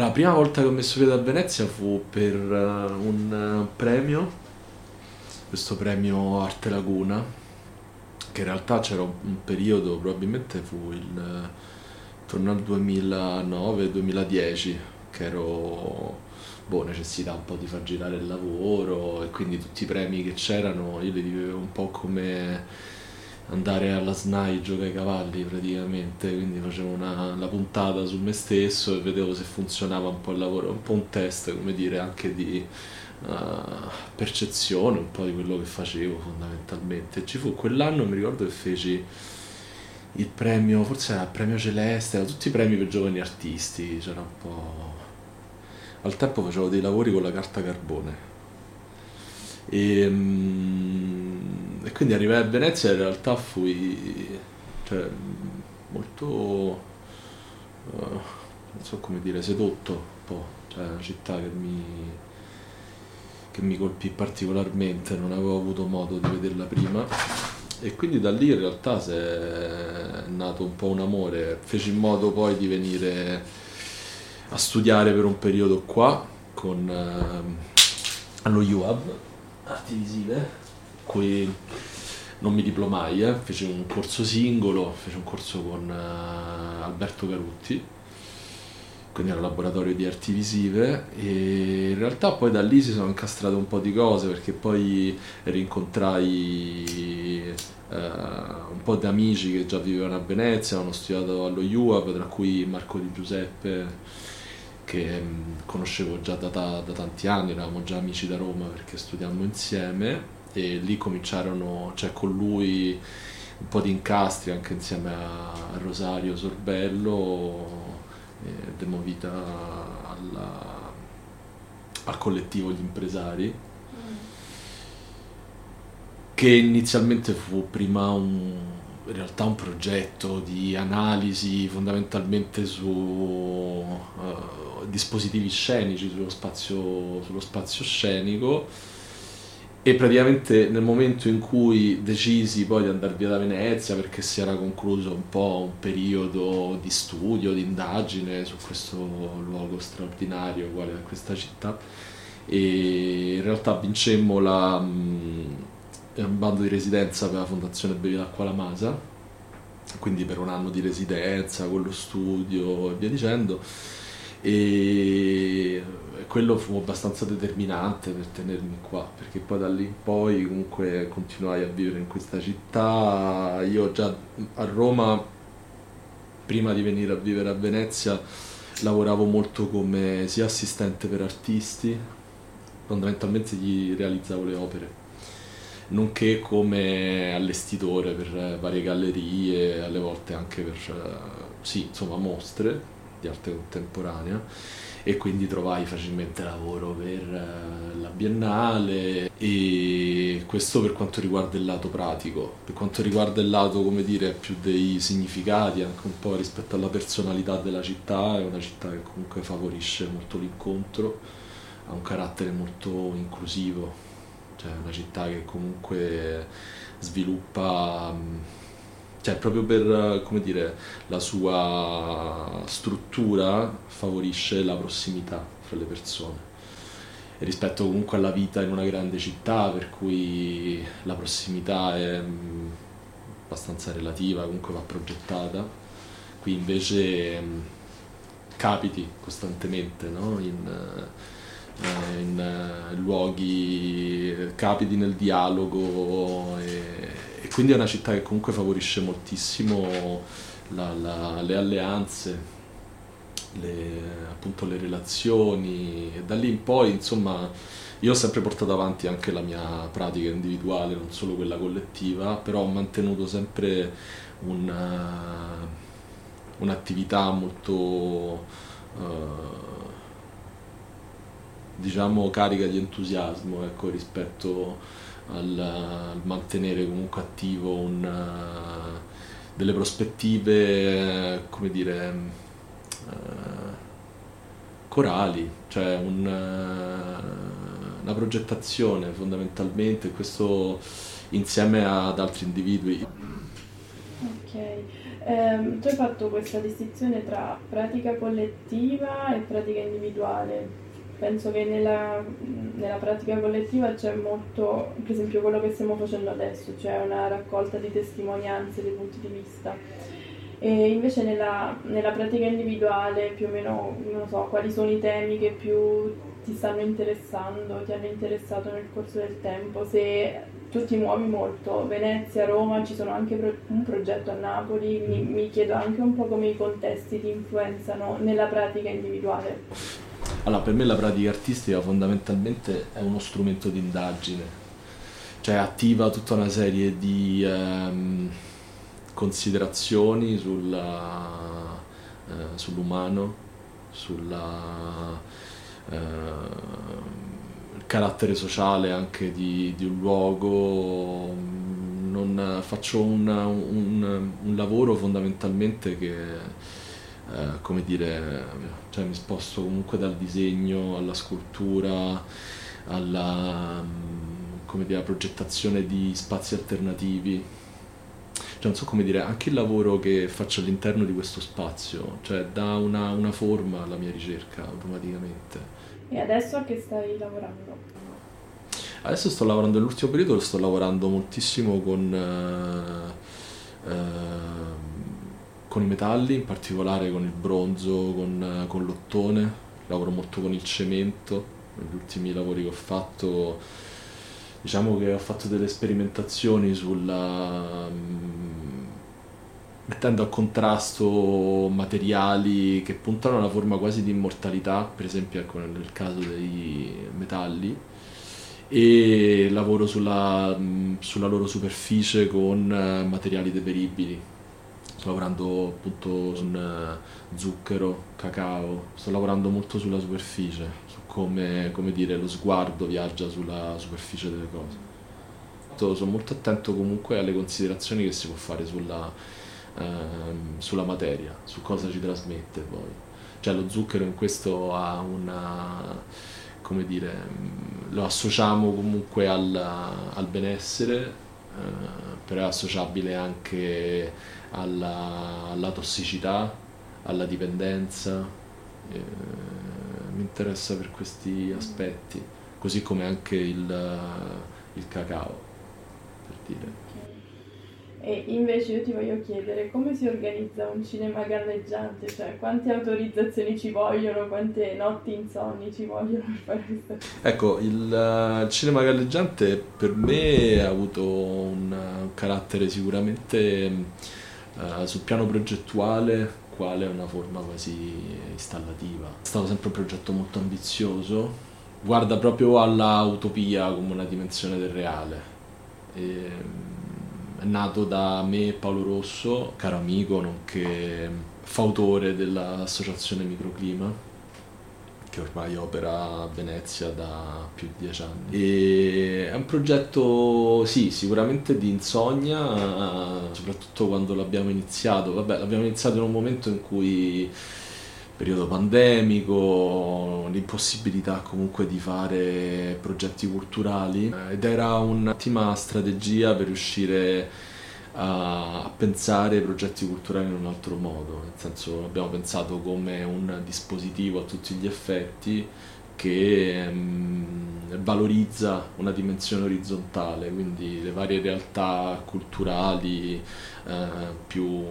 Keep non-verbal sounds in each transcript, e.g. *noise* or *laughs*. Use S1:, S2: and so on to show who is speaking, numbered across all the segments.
S1: Allora, la prima volta che ho messo piede a Venezia fu per uh, un uh, premio, questo premio Arte Laguna, che in realtà c'era un periodo, probabilmente fu il, uh, intorno al 2009-2010, che ero, boh, necessità un po' di far girare il lavoro e quindi tutti i premi che c'erano io li vivevo un po' come andare alla SNAI giocare ai cavalli praticamente, quindi facevo una, la puntata su me stesso e vedevo se funzionava un po' il lavoro, un po' un test, come dire, anche di uh, percezione, un po' di quello che facevo fondamentalmente. Ci fu quell'anno, mi ricordo che feci il premio, forse era il premio Celeste, erano tutti i premi per giovani artisti, c'era un po'... Al tempo facevo dei lavori con la carta carbone. E, um, e quindi arrivai a Venezia in realtà fui cioè, molto, uh, non so come dire, sedotto un po', cioè una città che mi, che mi colpì particolarmente, non avevo avuto modo di vederla prima. E quindi da lì in realtà è nato un po' un amore, feci in modo poi di venire a studiare per un periodo qua con, uh, allo UAB, arti visive cui non mi diplomai, eh. feci un corso singolo, feci un corso con uh, Alberto Carutti, quindi al laboratorio di arti visive e in realtà poi da lì si sono incastrate un po' di cose perché poi rincontrai uh, un po' di amici che già vivevano a Venezia, hanno studiato allo UAB, tra cui Marco Di Giuseppe che um, conoscevo già da, da, da tanti anni, eravamo già amici da Roma perché studiammo insieme e lì cominciarono, cioè con lui un po' di incastri anche insieme a Rosario Sorbello e diamo vita alla, al collettivo Gli Impresari mm. che inizialmente fu prima un, in realtà un progetto di analisi fondamentalmente su uh, dispositivi scenici sullo spazio, sullo spazio scenico e praticamente nel momento in cui decisi poi di andare via da Venezia perché si era concluso un po' un periodo di studio, di indagine su questo luogo straordinario quale è questa città e in realtà vincemmo la, um, un bando di residenza per la Fondazione Bevilacqua La Masa quindi per un anno di residenza con lo studio e via dicendo e quello fu abbastanza determinante per tenermi qua, perché poi da lì in poi comunque continuai a vivere in questa città. Io già a Roma, prima di venire a vivere a Venezia, lavoravo molto come sia assistente per artisti, fondamentalmente gli realizzavo le opere, nonché come allestitore per varie gallerie, alle volte anche per sì, insomma, mostre di arte contemporanea e quindi trovai facilmente lavoro per eh, la biennale e questo per quanto riguarda il lato pratico. Per quanto riguarda il lato come dire più dei significati anche un po' rispetto alla personalità della città è una città che comunque favorisce molto l'incontro ha un carattere molto inclusivo. Cioè una città che comunque sviluppa cioè proprio per come dire la sua struttura favorisce la prossimità fra le persone rispetto comunque alla vita in una grande città per cui la prossimità è mm, abbastanza relativa comunque va progettata qui invece mm, capiti costantemente no? in, eh, in, eh, luoghi capiti nel dialogo e, e quindi è una città che comunque favorisce moltissimo la, la, le alleanze, le, appunto le relazioni. E da lì in poi insomma io ho sempre portato avanti anche la mia pratica individuale, non solo quella collettiva, però ho mantenuto sempre una, un'attività molto uh, diciamo carica di entusiasmo ecco, rispetto al, al mantenere comunque attivo un, uh, delle prospettive, come dire, uh, corali, cioè un, una progettazione fondamentalmente, questo insieme ad altri individui.
S2: Ok, Eh, tu hai fatto questa distinzione tra pratica collettiva e pratica individuale. Penso che nella, nella, pratica collettiva c'è molto, per esempio quello che stiamo facendo adesso, cioè una raccolta di testimonianze, di punti di vista. E invece nella, nella pratica individuale più o meno, non so, quali sono i temi che più ti stanno interessando, ti hanno interessato nel corso del tempo, se tu ti muovi molto, Venezia, Roma, ci sono anche pro- un progetto a Napoli, mi, mi chiedo anche un po' come i contesti ti influenzano nella pratica individuale.
S1: Allora, per me la pratica artistica fondamentalmente è uno strumento di indagine, cioè attiva tutta una serie di ehm, considerazioni sulla, eh, sull'umano, sulla eh, carattere sociale anche di, di un luogo. Non, faccio un, un, un lavoro fondamentalmente che eh, come dire, cioè mi sposto comunque dal disegno alla scultura, alla come dire, progettazione di spazi alternativi. Cioè, non so come dire, anche il lavoro che faccio all'interno di questo spazio, cioè dà una, una forma alla mia ricerca automaticamente.
S2: E adesso a che stai lavorando?
S1: Adesso sto lavorando, nell'ultimo periodo sto lavorando moltissimo con, eh, eh, con i metalli, in particolare con il bronzo, con, con l'ottone, lavoro molto con il cemento, negli ultimi lavori che ho fatto diciamo che ho fatto delle sperimentazioni sulla mettendo a contrasto materiali che puntano a una forma quasi di immortalità, per esempio ecco, nel caso dei metalli, e lavoro sulla, sulla loro superficie con eh, materiali deperibili. Sto lavorando appunto su eh, zucchero, cacao, sto lavorando molto sulla superficie, su come, come dire, lo sguardo viaggia sulla superficie delle cose. Sono molto attento comunque alle considerazioni che si può fare sulla, ehm, sulla materia, su cosa ci trasmette poi. Cioè lo zucchero in questo ha una, come dire, lo associamo comunque al, al benessere, però è associabile anche alla, alla tossicità, alla dipendenza. Eh, mi interessa per questi aspetti, così come anche il, il cacao, per dire.
S2: E invece io ti voglio chiedere come si organizza un cinema galleggiante, cioè quante autorizzazioni ci vogliono, quante notti insonni ci vogliono per fare questa cosa?
S1: Ecco, il, il cinema galleggiante per me ha avuto un, un carattere sicuramente uh, sul piano progettuale, quale una forma quasi installativa. È stato sempre un progetto molto ambizioso, guarda proprio alla utopia come una dimensione del reale. E, nato da me Paolo Rosso, caro amico, nonché fautore dell'associazione Microclima, che ormai opera a Venezia da più di dieci anni. E è un progetto, sì, sicuramente di insonnia, soprattutto quando l'abbiamo iniziato. Vabbè, l'abbiamo iniziato in un momento in cui periodo pandemico, l'impossibilità comunque di fare progetti culturali ed era un'ottima strategia per riuscire a, pensare ai progetti culturali in un altro modo, nel senso abbiamo pensato come un dispositivo a tutti gli effetti che mh, valorizza una dimensione orizzontale, quindi le varie realtà culturali eh, più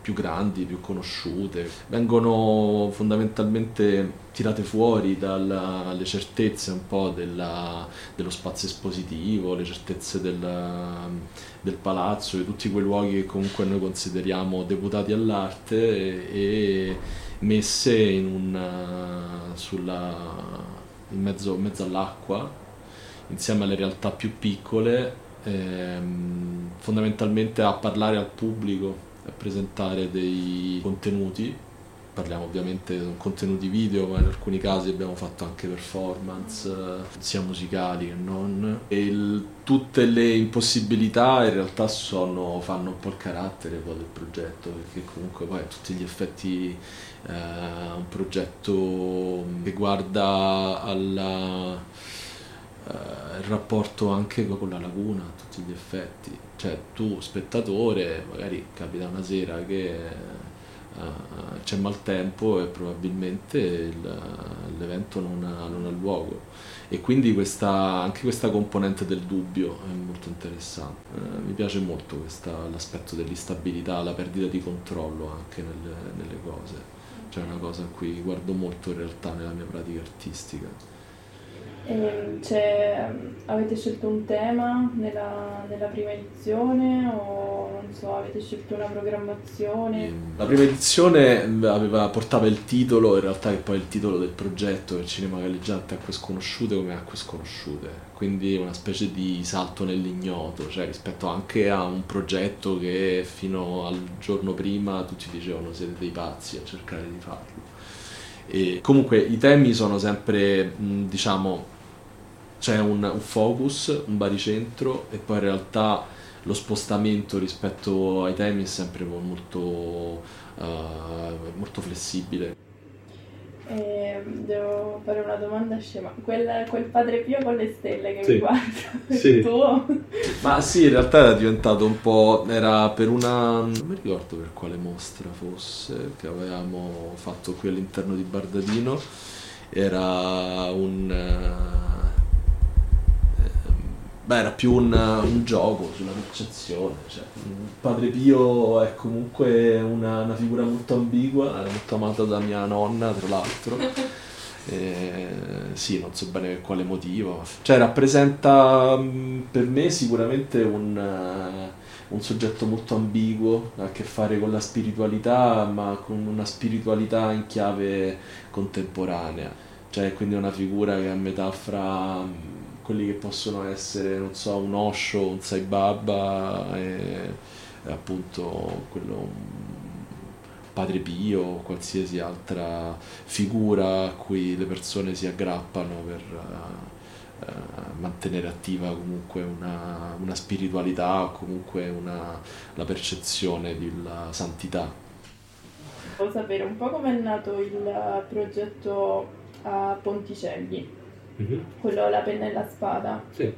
S1: più grandi, più conosciute, vengono fondamentalmente tirate fuori dalle certezze un po' della, dello spazio espositivo, le certezze del, del, palazzo, di tutti quei luoghi che comunque noi consideriamo deputati all'arte e, messe in una, sulla, in, mezzo, in mezzo all'acqua insieme alle realtà più piccole ehm, fondamentalmente a parlare al pubblico presentare dei contenuti, parliamo ovviamente di contenuti video, ma in alcuni casi abbiamo fatto anche performance, eh, sia musicali che non. E il, tutte le impossibilità in realtà sono, fanno un po' il carattere poi del progetto, perché comunque poi a tutti gli effetti è eh, un progetto che guarda alla il rapporto anche con la laguna a tutti gli effetti. Cioè tu spettatore, magari capita una sera che uh, c'è maltempo e probabilmente il, l'evento non ha, non ha, luogo. E quindi questa, anche questa componente del dubbio è molto interessante. Uh, mi piace molto questa, l'aspetto dell'instabilità, la perdita di controllo anche nelle, nelle cose. Cioè è una cosa a cui guardo molto in realtà nella mia pratica artistica.
S2: Cioè, avete scelto un tema nella, nella, prima edizione o non so, avete scelto una programmazione?
S1: La prima edizione aveva, portava il titolo, in realtà che poi è il titolo del progetto, il cinema galleggiante acque sconosciute come acque sconosciute, quindi una specie di salto nell'ignoto, cioè rispetto anche a un progetto che fino al giorno prima tutti dicevano siete dei pazzi a cercare di farlo. E comunque i temi sono sempre, diciamo, c'è un, un, focus, un baricentro e poi in realtà lo spostamento rispetto ai temi è sempre molto, uh, molto flessibile.
S2: Eh, devo fare una domanda scema. Quel, quel, padre Pio con le stelle che sì. mi guarda, *laughs* sì. tuo?
S1: Ma sì, in realtà era diventato un po'. Era per una. Non mi ricordo per quale mostra fosse che avevamo fatto qui all'interno di Bardadino. Era un Beh, era più un, un gioco sulla percezione. Cioè, Padre Pio è comunque una, una, figura molto ambigua, era molto amata da mia nonna, tra l'altro. *laughs* E, sì, non so bene per quale motivo. Cioè, rappresenta mm, per me sicuramente un, uh, un soggetto molto ambiguo, ha a che fare con la spiritualità, ma con una spiritualità in chiave contemporanea. Cioè, quindi una figura che è a metà fra mm, quelli che possono essere, non so, un Osho, un Sai Baba e, appunto quello Padre Pio o qualsiasi altra figura a cui le persone si aggrappano per uh, uh, mantenere attiva comunque una, una spiritualità o comunque una, la percezione della santità.
S2: Volevo sapere un po' come è nato il progetto a Ponticelli mm-hmm. quello La penna e la spada.
S1: Sì.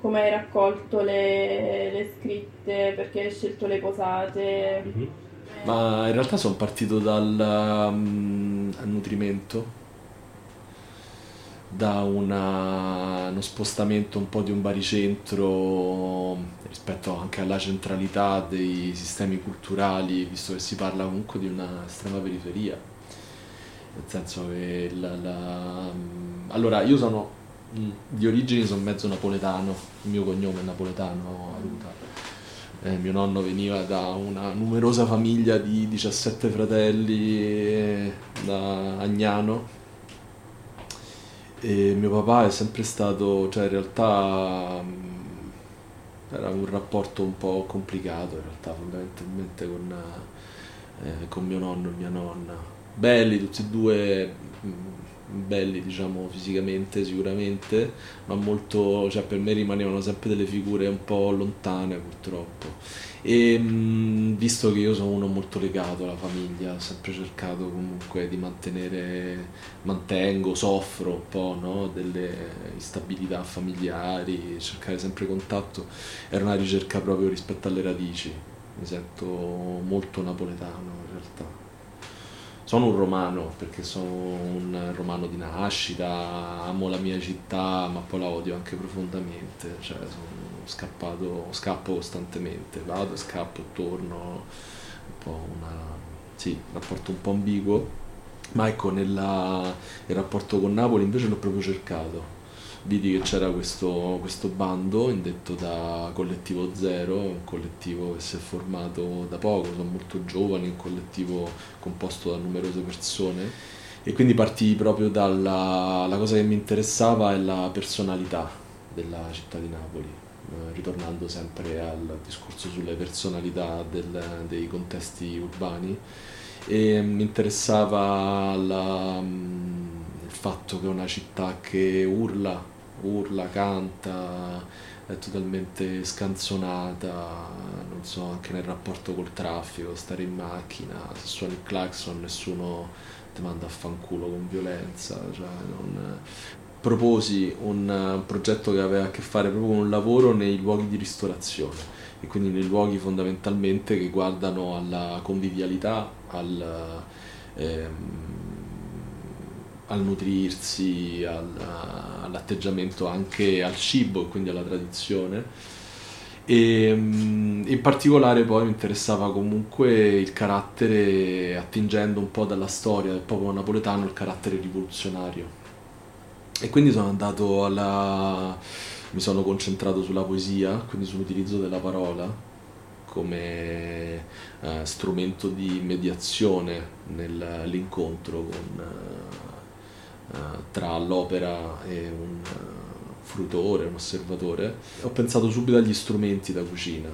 S2: Come hai raccolto le, le, scritte, perché hai scelto le posate.
S1: Mm-hmm. Ma in realtà sono partito dal um, nutrimento, da una, uno spostamento un po' di un baricentro rispetto anche alla centralità dei sistemi culturali, visto che si parla comunque di una estrema periferia nel senso che la, la... allora io sono mm, di origini sono mezzo napoletano il mio cognome è napoletano Aruta eh, mio nonno veniva da una numerosa famiglia di 17 fratelli eh, da Agnano. E mio papà è sempre stato cioè in realtà mm, era un rapporto un po' complicato in realtà fondamentalmente con, eh, con mio nonno e mia nonna. Belli, tutti e due mm, belli diciamo fisicamente sicuramente, ma molto, cioè per me rimanevano sempre delle figure un po' lontane purtroppo. E mh, mm, visto che io sono uno molto legato alla famiglia, ho sempre cercato comunque di mantenere, mantengo, soffro un po' no? delle instabilità familiari, cercare sempre contatto, era una ricerca proprio rispetto alle radici, mi sento molto napoletano in realtà sono un romano perché sono un romano di nascita, amo la mia città, ma poi la odio anche profondamente, cioè sono scappato, scappo costantemente, vado, scappo, torno, un po' una, sì, un rapporto un po' ambiguo, ma ecco nella, il rapporto con Napoli invece l'ho proprio cercato, vidi che c'era questo, questo, bando indetto da Collettivo Zero, un collettivo che si è formato da poco, sono molto giovani, un collettivo composto da numerose persone. E quindi partii proprio dalla la cosa che mi interessava è la personalità della città di Napoli, eh, ritornando sempre al discorso sulle personalità del, dei contesti urbani. E mi interessava la, il fatto che è una città che urla urla, canta, è totalmente scanzonata, non so, anche nel rapporto col traffico, stare in macchina, se suoni il clacson nessuno ti manda a fanculo con violenza, cioè non... proposi un, progetto che aveva a che fare proprio con un lavoro nei luoghi di ristorazione e quindi nei luoghi fondamentalmente che guardano alla convivialità, al, ehm, al nutrirsi, al, all'atteggiamento anche al cibo e quindi alla tradizione. E mm, in particolare poi mi interessava comunque il carattere, attingendo un po' dalla storia del popolo napoletano, il carattere rivoluzionario. E quindi sono andato alla mi sono concentrato sulla poesia, quindi sull'utilizzo della parola come eh, strumento di mediazione nell'incontro con, eh, tra l'opera e un fruitore, un osservatore. Ho pensato subito agli strumenti da cucina,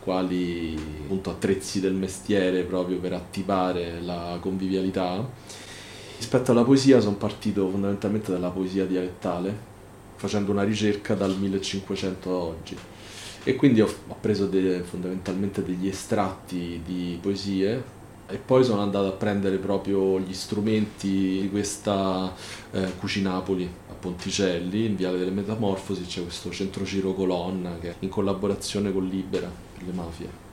S1: quali appunto attrezzi del mestiere proprio per attivare la convivialità. Rispetto alla poesia sono partito fondamentalmente dalla poesia dialettale, facendo una ricerca dal 1500 a oggi. E quindi ho preso de, fondamentalmente degli estratti di poesie e poi sono andato a prendere proprio gli strumenti di questa eh, Cucinapoli a Ponticelli, in Viale delle Metamorfosi, c'è questo centro Ciro Colonna che è in collaborazione con Libera per le mafie.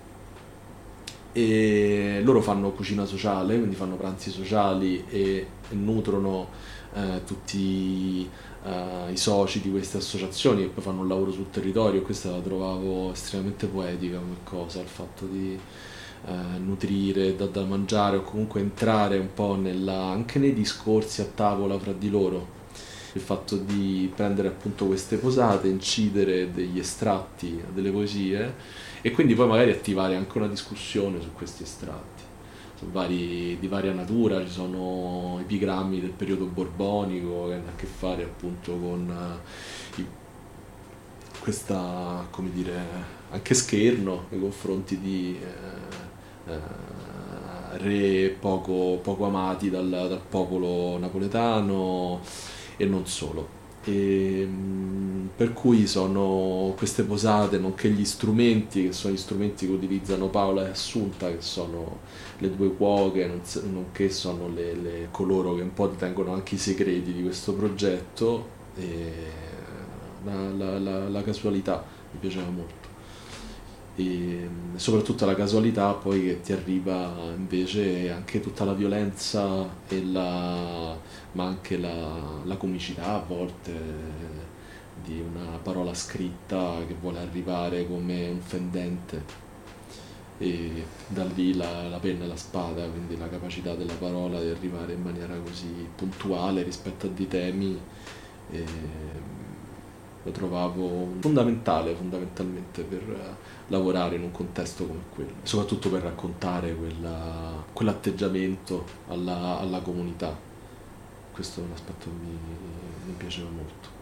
S1: E loro fanno cucina sociale, quindi fanno pranzi sociali e, e nutrono eh, tutti uh, i soci di queste associazioni che poi fanno un lavoro sul territorio e questa la trovavo estremamente poetica come cosa, il fatto di uh, nutrire, da, da, mangiare o comunque entrare un po' nella, anche nei discorsi a tavola fra di loro. Il fatto di prendere appunto queste posate, incidere degli estratti delle poesie e quindi poi magari attivare anche una discussione su questi estratti vari, di varia natura, ci sono epigrammi del periodo borbonico che hanno a che fare appunto con uh, i, questa, come dire, anche scherno nei confronti di uh, re poco, poco amati dal, dal popolo napoletano e non solo. E, mm, per cui sono queste posate, nonché gli strumenti, che sono gli strumenti che utilizzano Paola e Assunta, che sono le due cuoche, nonché sono le, le, coloro che un po' tengono anche i segreti di questo progetto, la, la, la, la, casualità mi piaceva molto. E soprattutto la casualità poi che ti arriva invece anche tutta la violenza la, ma anche la comicità a volte di una parola scritta che vuole arrivare come un fendente e da lì la, la, penna e la spada, quindi la capacità della parola di arrivare in maniera così puntuale rispetto a dei temi, e lo trovavo fondamentale fondamentalmente per lavorare in un contesto come quello, soprattutto per raccontare quella, quell'atteggiamento alla, alla, comunità. Questo è un aspetto che mi, mi piaceva molto.